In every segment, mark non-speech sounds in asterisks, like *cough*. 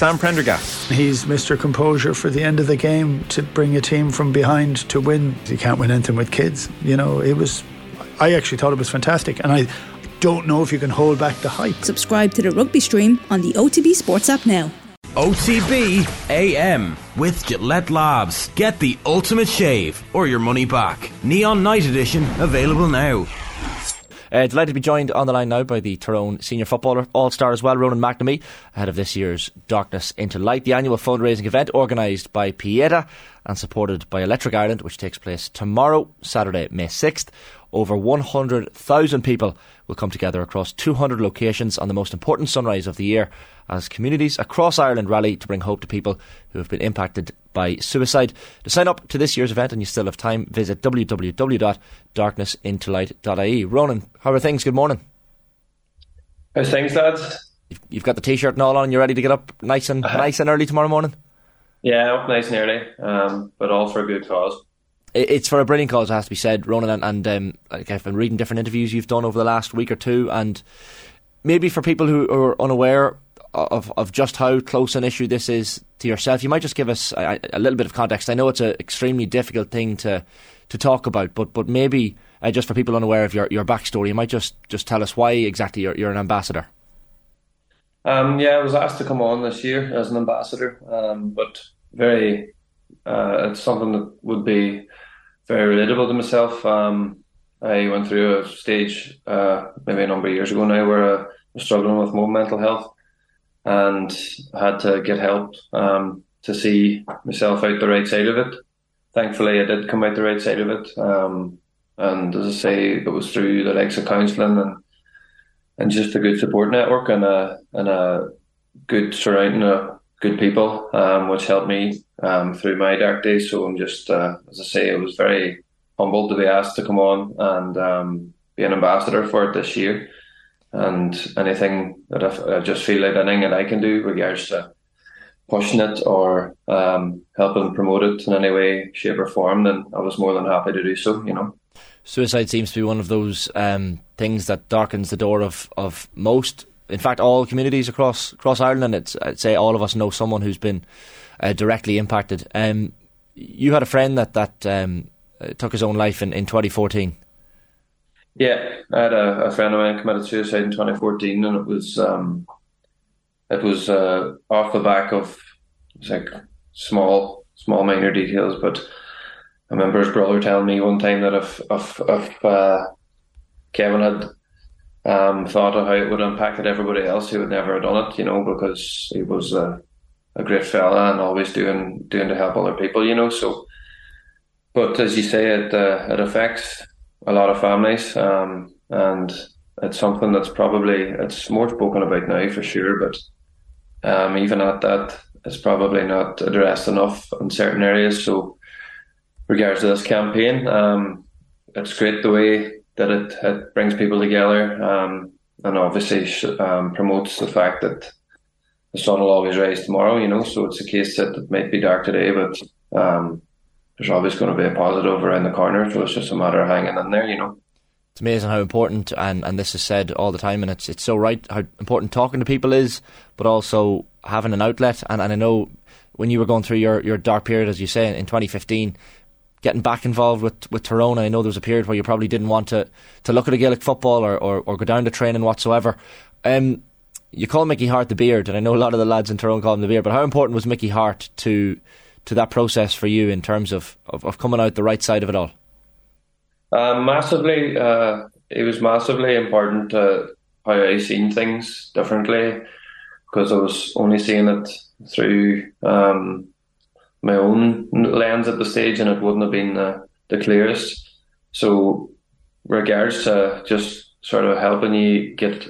Sam Prendergast. He's Mr. Composure for the end of the game to bring a team from behind to win. You can't win anything with kids. You know, it was. I actually thought it was fantastic, and I don't know if you can hold back the hype. Subscribe to the rugby stream on the OTB Sports app now. OTB AM with Gillette Labs. Get the ultimate shave or your money back. Neon Night Edition available now. Uh, delighted to be joined on the line now by the Tyrone senior footballer, all star as well, Ronan McNamee, ahead of this year's Darkness into Light, the annual fundraising event organised by Pieta and supported by Electric Ireland, which takes place tomorrow, Saturday, May 6th. Over 100,000 people will come together across 200 locations on the most important sunrise of the year as communities across Ireland rally to bring hope to people who have been impacted by suicide. To sign up to this year's event, and you still have time, visit www.darknessintolight.ie. Ronan, how are things? Good morning. How's things, lads? You've, you've got the t-shirt and all on. You're ready to get up nice and uh-huh. nice and early tomorrow morning. Yeah, up nice and early, um, but all for a good cause it's for a brilliant cause, it has to be said, Ronan. And, and um, like I've been reading different interviews you've done over the last week or two, and maybe for people who are unaware of of just how close an issue this is to yourself, you might just give us a, a little bit of context. I know it's an extremely difficult thing to to talk about, but but maybe uh, just for people unaware of your, your backstory, you might just, just tell us why exactly you're, you're an ambassador. Um, yeah, I was asked to come on this year as an ambassador, um, but very uh, it's something that would be very relatable to myself. Um, I went through a stage uh, maybe a number of years ago now where I was struggling with more mental health and had to get help um, to see myself out the right side of it. Thankfully, I did come out the right side of it. Um, and as I say, it was through the likes of counselling and and just a good support network and a and a good surrounding of good people, um, which helped me um, through my dark days. So I'm just, uh, as I say, I was very humbled to be asked to come on and um, be an ambassador for it this year. And anything that I, I just feel like anything that I can do regards to pushing it or um, helping promote it in any way, shape, or form, then I was more than happy to do so. You know, suicide seems to be one of those um, things that darkens the door of of most in fact, all communities across across Ireland, and it's, I'd say all of us know someone who's been uh, directly impacted. Um, you had a friend that that um, uh, took his own life in, in 2014. Yeah, I had a, a, friend of mine committed suicide in 2014, and it was um, it was uh, off the back of like small small minor details, but I remember his brother telling me one time that if if, if uh, Kevin had um, thought of how it would have impacted everybody else who would never have done it, you know, because he was a, a great fella and always doing doing to help other people, you know. So, but as you say, it uh, it affects a lot of families, um, and it's something that's probably it's more spoken about now for sure. But um, even at that, it's probably not addressed enough in certain areas. So, regards to this campaign, um, it's great the way that it, it brings people together um, and obviously um, promotes the fact that the sun will always rise tomorrow, you know. So it's a case that it might be dark today, but um, there's always going to be a positive around the corner. So it's just a matter of hanging in there, you know. It's amazing how important, and, and this is said all the time, and it's it's so right how important talking to people is, but also having an outlet. And, and I know when you were going through your, your dark period, as you say, in 2015, getting back involved with, with Tyrone. I know there was a period where you probably didn't want to, to look at a Gaelic football or, or, or go down to training whatsoever. Um, you call Mickey Hart the beard, and I know a lot of the lads in Tyrone call him the beard, but how important was Mickey Hart to to that process for you in terms of, of, of coming out the right side of it all? Uh, massively. Uh, it was massively important to how I seen things differently because I was only seeing it through um, my own lens at the stage, and it wouldn't have been the, the clearest. So, regards to just sort of helping you get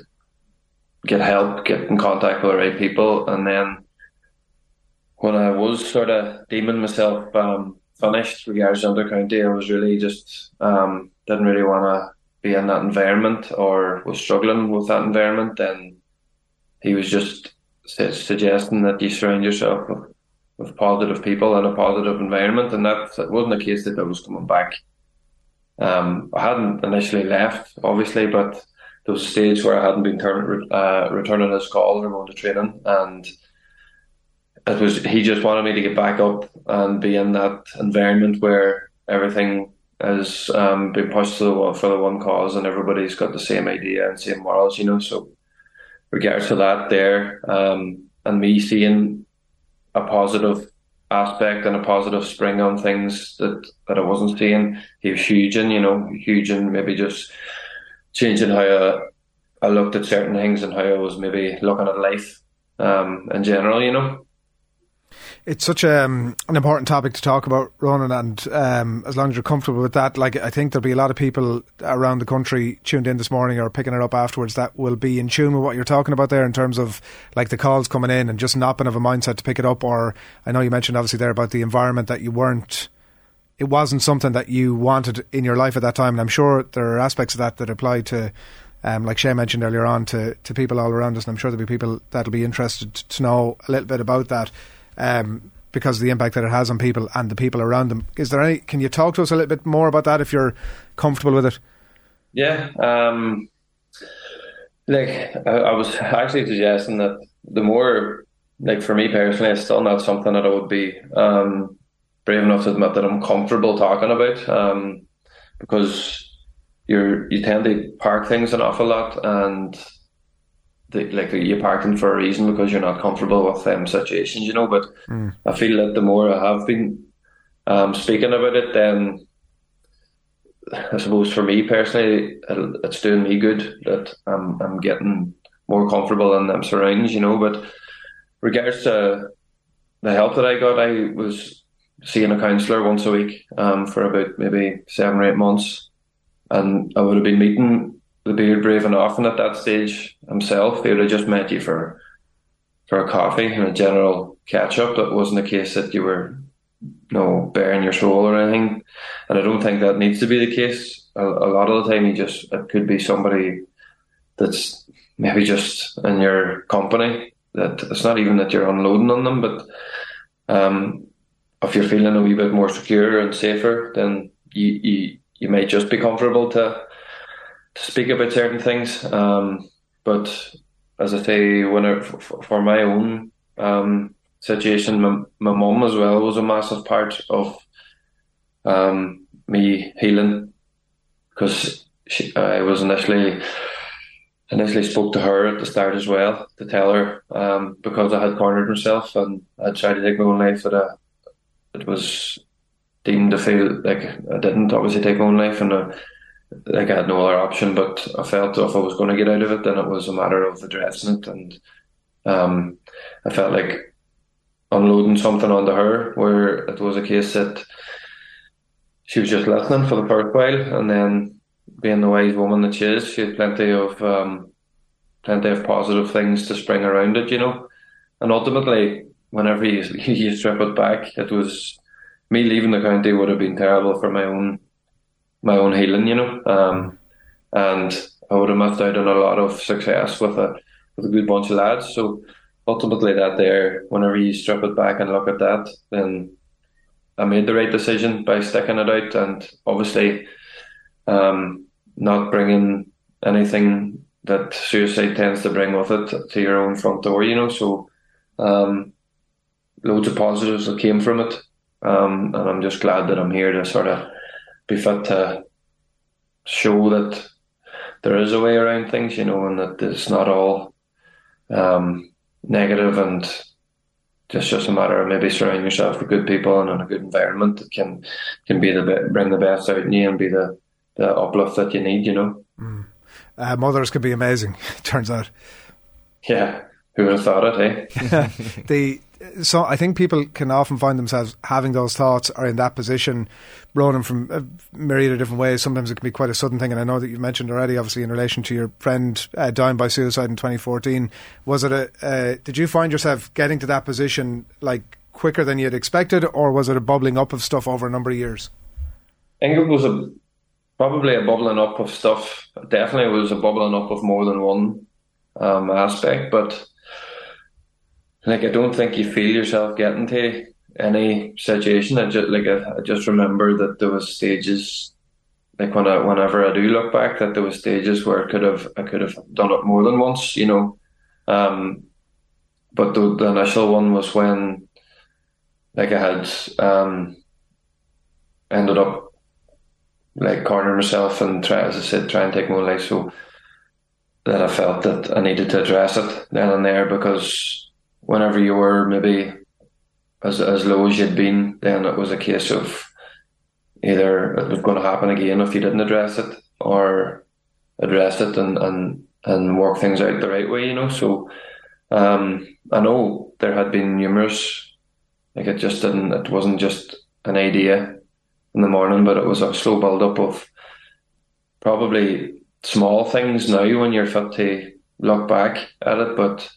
get help, get in contact with the right people, and then when I was sort of deeming myself um, finished regards to under county, I was really just um, didn't really want to be in that environment or was struggling with that environment. Then he was just suggesting that you surround yourself with with positive people and a positive environment, and that, that wasn't the case that I was coming back. Um, I hadn't initially left, obviously, but there was a stage where I hadn't been turn, uh, returning his calls or going to training, and it was he just wanted me to get back up and be in that environment where everything is um, being pushed to the for the one cause and everybody's got the same idea and same morals, you know. So regards to that there, um, and me seeing a positive aspect and a positive spring on things that, that I wasn't seeing. He was huge in, you know, huge in maybe just changing how I, I looked at certain things and how I was maybe looking at life um, in general, you know it's such a, um, an important topic to talk about, Ronan, and um, as long as you're comfortable with that, like I think there'll be a lot of people around the country tuned in this morning or picking it up afterwards that will be in tune with what you're talking about there in terms of like the calls coming in and just not being of a mindset to pick it up. Or I know you mentioned obviously there about the environment that you weren't. It wasn't something that you wanted in your life at that time, and I'm sure there are aspects of that that apply to um, like Shay mentioned earlier on, to, to people all around us. And I'm sure there'll be people that'll be interested to know a little bit about that um, because of the impact that it has on people and the people around them. Is there any? Can you talk to us a little bit more about that if you're comfortable with it? Yeah, um, like I, I, was actually suggesting that the more, like for me personally, it's still not something that I would be um, brave enough to admit that I'm comfortable talking about, um, because you're you tend to park things an awful lot and the, like you park them for a reason because you're not comfortable with them situations, you know. But mm. I feel that the more I have been um, speaking about it, then I suppose for me personally, it's doing me good that I'm I'm getting more comfortable in them surroundings, you know. But regards to the help that I got, I was seeing a counsellor once a week um, for about maybe seven or eight months, and I would have been meeting the beard brave enough. and at that stage himself. they would have just met you for for a coffee and a general catch up. That wasn't the case that you were you know, bearing your soul or anything. And I don't think that needs to be the case. A, a lot of the time you just it could be somebody that's maybe just in your company that it's not even that you're unloading on them, but um, if you're feeling a wee bit more secure and safer, then you, you you might just be comfortable to to speak about certain things. Um, but as I say, when for, for my own um, situation, my, my as well was a massive part of um, me healing because I was initially initially spoke to her at the start as well to tell her um, because I had cornered myself and I tried to take my own life that I, it was deemed to feel like I didn't obviously take my own life and I, like I had no other option, but I felt if I was going to get out of it, then it was a matter of addressing it, and um, I felt like unloading something onto her, where it was a case that she was just listening for the first while, and then being the wise woman that she is, she had plenty of um, plenty of positive things to spring around it, you know, and ultimately, whenever you, *laughs* you strip it back, it was me leaving the county would have been terrible for my own my own healing, you know. Um, and I would have missed out on a lot of success with a with a good bunch of lads. So ultimately, that there, whenever you strip it back and look at that, then I made the right decision by sticking it out, and obviously, um, not bringing anything that suicide tends to bring with it to your own front door. You know, so um, loads of positives that came from it, um, and I'm just glad that I'm here to sort of be fit to show that there is a way around things, you know, and that it's not all um, negative and just just a matter of maybe surrounding yourself with good people and in a good environment that can can be the bring the best out in you and be the the uplift that you need, you know. Mm. Uh, mothers can be amazing. *laughs* Turns out. Yeah, who would have thought it? Eh? *laughs* the so I think people can often find themselves having those thoughts or in that position, running from a myriad of different ways. Sometimes it can be quite a sudden thing, and I know that you've mentioned already, obviously in relation to your friend uh, dying by suicide in 2014. Was it a? Uh, did you find yourself getting to that position like quicker than you'd expected, or was it a bubbling up of stuff over a number of years? I think it was a probably a bubbling up of stuff. Definitely, it was a bubbling up of more than one um, aspect, but like I don't think you feel yourself getting to any situation. I just like I, I just remember that there was stages like when I, whenever I do look back, that there was stages where I could have I could have done it more than once, you know. Um, but the, the, initial one was when, like, I had um, ended up like cornering myself and try, as I said, try and take my life. So that I felt that I needed to address it then and there because whenever you were maybe as as low as you'd been, then it was a case of either it was going to happen again if you didn't address it, or address it and and and work things out the right way, you know. So um, I know there had been numerous, like it just didn't, it wasn't just an idea in the morning, but it was a slow build up of probably small things now when you're fit to look back at it, but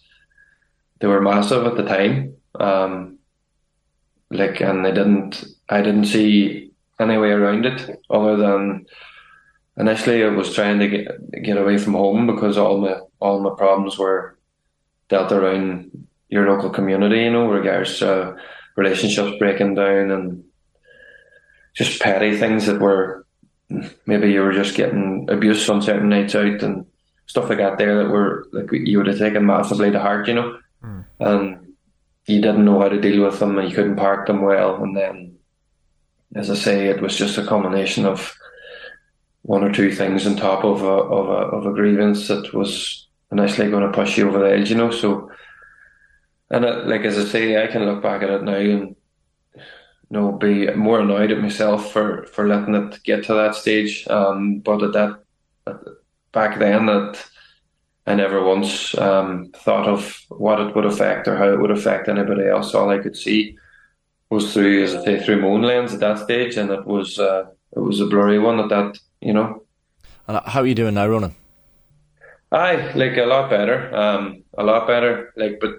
they were massive at the time. Um, like, and they didn't, I didn't see any way around it other than initially I was trying to get get away from home because all my all my problems were dealt around your local community, you know, regards to relationships breaking down and just petty things that were maybe you were just getting abuse on certain nights out and stuff like that there that were like you would have taken massively to heart, you know. Mm. And you didn't know how to deal with them and you couldn't park them well and then as I say, it was just a combination of one or two things on top of a of a of a grievance that was initially going to push you over the edge, you know. So, and it, like as I say, I can look back at it now and you know be more annoyed at myself for for letting it get to that stage. Um, but at that at, back then, that I never once um, thought of what it would affect or how it would affect anybody else. All I could see was through, as I say, through my own lens at that stage, and it was uh, it was a blurry one at that, you know. And how are you doing now, Ronan? Aye, like a lot better, um, a lot better. Like, but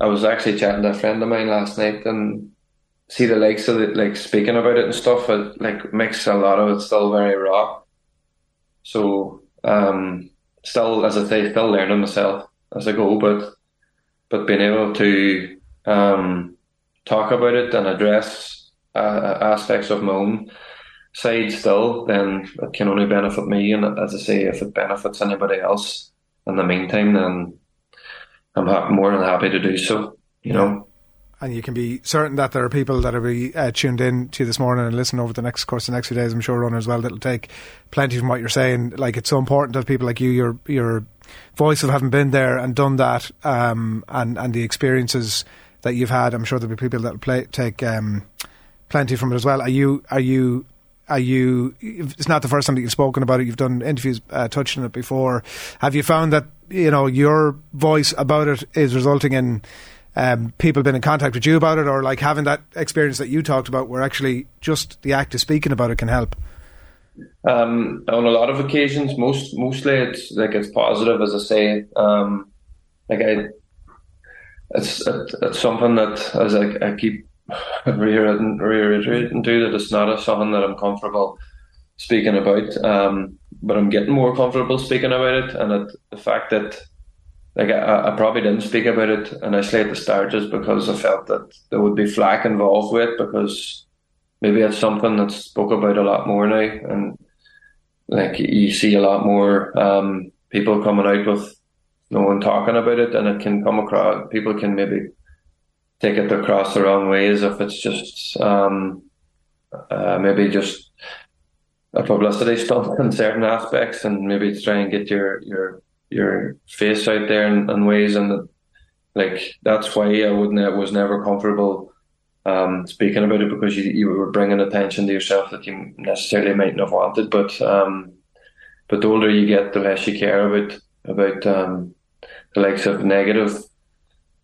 I was actually chatting to a friend of mine last night, and see the likes of it, like speaking about it and stuff. It like makes a lot of it still very raw. So, um, still, as I say, still learning myself as I go, but but being able to um talk about it and address uh, aspects of my own side still, then it can only benefit me. And as I say, if it benefits anybody else in the meantime, then I'm ha- more than happy to do so. You know. And you can be certain that there are people that will be uh, tuned in to you this morning and listen over the next course, the next few days. I'm sure runners as well that'll take plenty from what you're saying. Like it's so important to have people like you, your your voice of having been there and done that, um, and and the experiences that you've had. I'm sure there'll be people that will play, take um, plenty from it as well. Are you? Are you? Are you? It's not the first time that you've spoken about it. You've done interviews uh, touching it before. Have you found that you know your voice about it is resulting in um, people been in contact with you about it, or like having that experience that you talked about, where actually just the act of speaking about it can help? Um, on a lot of occasions, most mostly it's like it's positive, as I say. Um, like I it's it, it's something that as I, I keep *laughs* reiterating, reiterating to that it's not a, something that I'm comfortable speaking about. Um, but I'm getting more comfortable speaking about it, and it, the fact that like I, I, probably didn't speak about it initially at the start just because I felt that there would be flack involved with it because maybe it's something that's spoke about a lot more now, and like you see a lot more um, people coming out with no one talking about it, and it can come across. People can maybe take it across the wrong ways if it's just um, uh, maybe just a publicity stunt *laughs* in certain aspects, and maybe try and get your your your face out there in, in ways, and the, like that's why I wouldn't I was never comfortable um, speaking about it because you you were bringing attention to yourself that you necessarily mightn't have wanted, but um, but the older you get, the less you care about about um, the likes of negative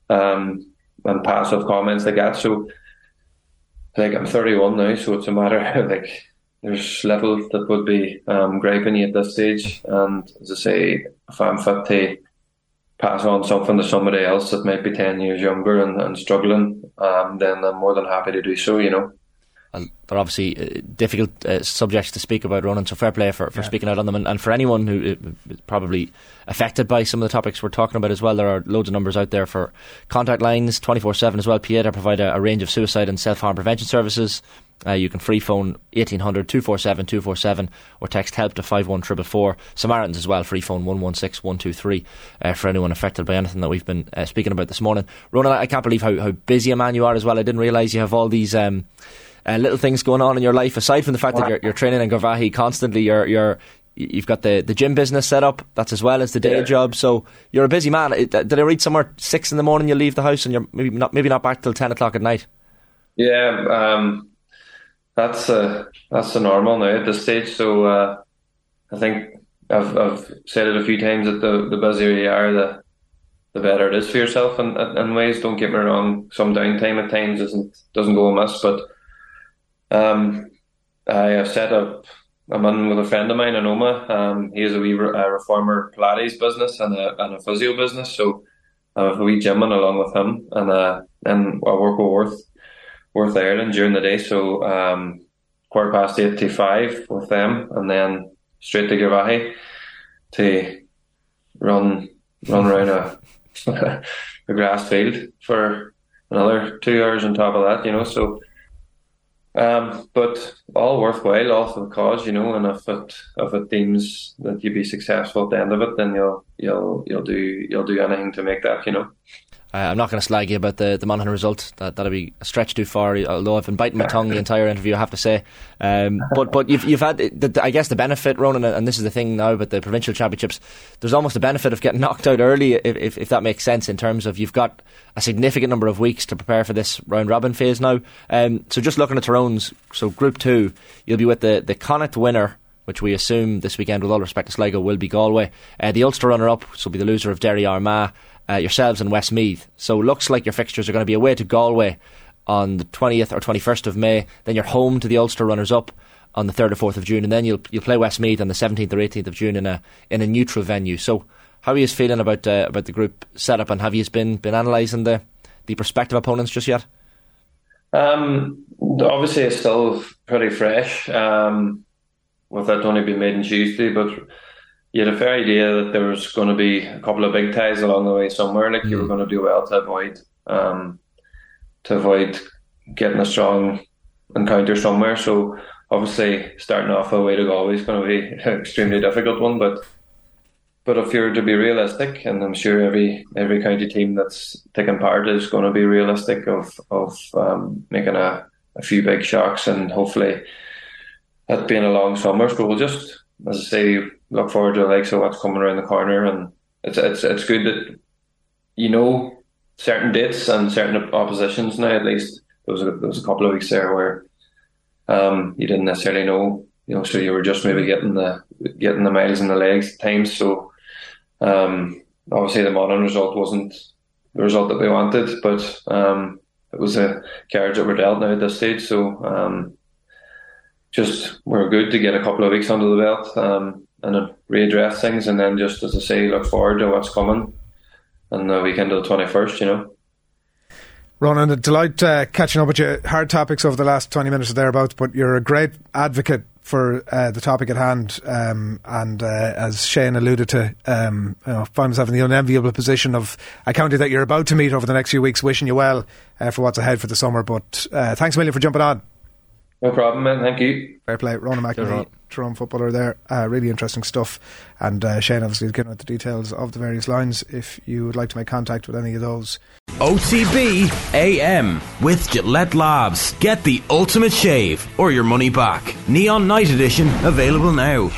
um, and passive comments like that. So, like I'm 31 now, so it's a matter of *laughs* like there's levels that would be um, griping you at this stage. And as I say, if I'm fit to pass on something to somebody else that might be 10 years younger and, and struggling, um, then I'm more than happy to do so, you know. They're obviously uh, difficult uh, subjects to speak about, Ronan. So fair play for, for yeah. speaking out on them, and, and, for anyone who uh, probably affected by some of the topics we're talking about as well. There are loads of numbers out there for contact lines, twenty four seven as well. Pieta provide a, a range of suicide and self harm prevention services. Uh, you can free phone 1800 247 247 or text help to 51444. Samaritans as well, free phone 116 123 uh, for anyone affected by anything that we've been uh, speaking about this morning. Ronan, I can't believe how, how busy a man you are as well. I didn't realise you have all these. Um, uh, little things going on in your life aside from the fact that you're, you're training in Garvaghey constantly. You're you're you've got the, the gym business set up. That's as well as the day yeah. job. So you're a busy man. Did I read somewhere six in the morning you leave the house and you're maybe not maybe not back till ten o'clock at night? Yeah, um, that's uh, that's the normal now at this stage. So uh, I think I've I've said it a few times that the the busier you are, the the better it is for yourself. And in ways, don't get me wrong, some downtime at times doesn't doesn't go amiss. But um, I have set up. I'm in with a friend of mine in Omagh. Um, he has a wee a reformer Pilates business and a and a physio business. So I have a wee gym in along with him, and uh, and I work with Worth Worth Ireland during the day. So um, quarter past eight to five with them, and then straight to Garvaghey to run run around a, *laughs* a grass field for another two hours on top of that. You know, so. Um, but all worthwhile, all for the cause, you know. And if it if it deems that you be successful at the end of it, then you'll you'll you'll do you'll do anything to make that, you know. Uh, I'm not going to slag you about the, the Monaghan result. That that'll be a stretch too far. Although I've been biting my tongue the *laughs* entire interview, I have to say. Um, but but you've you've had the, I guess the benefit, Ronan, and this is the thing now. But the provincial championships, there's almost a benefit of getting *laughs* knocked out early, if, if, if that makes sense. In terms of you've got a significant number of weeks to prepare for this round robin phase now. Um, so just looking at Tyrone's, so Group Two, you'll be with the the Connacht winner which we assume this weekend, with all respect to Sligo, will be Galway. Uh, the Ulster runner up, so will be the loser of Derry Armagh uh, yourselves in Westmeath. So looks like your fixtures are going to be away to Galway on the 20th or 21st of May. Then you're home to the Ulster runners up on the 3rd or 4th of June, and then you'll you'll play Westmeath on the 17th or 18th of June in a in a neutral venue. So how are you feeling about uh, about the group setup, and have you been been analysing the the prospective opponents just yet? Um, obviously, it's still pretty fresh. Um, with that only being made on Tuesday, but you had a fair idea that there was going to be a couple of big ties along the way somewhere. Like mm. you were mm. going to do well to avoid um, to avoid getting a strong encounter somewhere. So obviously, starting off away to Galway is going to be *laughs* an extremely difficult one. But but if you're to be realistic, and I'm sure every every county team that's taking part is going to be realistic of of um, making a, a few big shocks and hopefully it being a long summer. So we'll just, as I say, look forward to like so what's coming around the corner, and it's it's it's good that you know certain dates and certain oppositions now. At least there was a, there was a couple of weeks there where um, you didn't necessarily know, you know, so you were just maybe getting the getting the miles and the legs times. So um, obviously the Monaghan result wasn't the result that we wanted, but um, it was a cards that were dealt now at this stage. So um, just we're good to get a couple of weeks under the belt. Um, and readdress things, and then just as I say, look forward to what's coming on the weekend of the twenty first. You know. Ronan, a delight uh, catching up with you. Hard topics over the last 20 minutes or thereabouts, but you're a great advocate for uh, the topic at hand. Um, and uh, as Shane alluded to, um, you know, find myself in the unenviable position of a county that you're about to meet over the next few weeks. Wishing you well uh, for what's ahead for the summer. But uh, thanks a million for jumping on. No problem, man. Thank you. Fair play. Ronan McNamee, Tyrone footballer there. Uh, really interesting stuff. And uh, Shane obviously is getting out the details of the various lines if you would like to make contact with any of those. OTB AM with Gillette Labs. Get the ultimate shave or your money back. Neon Night Edition available now.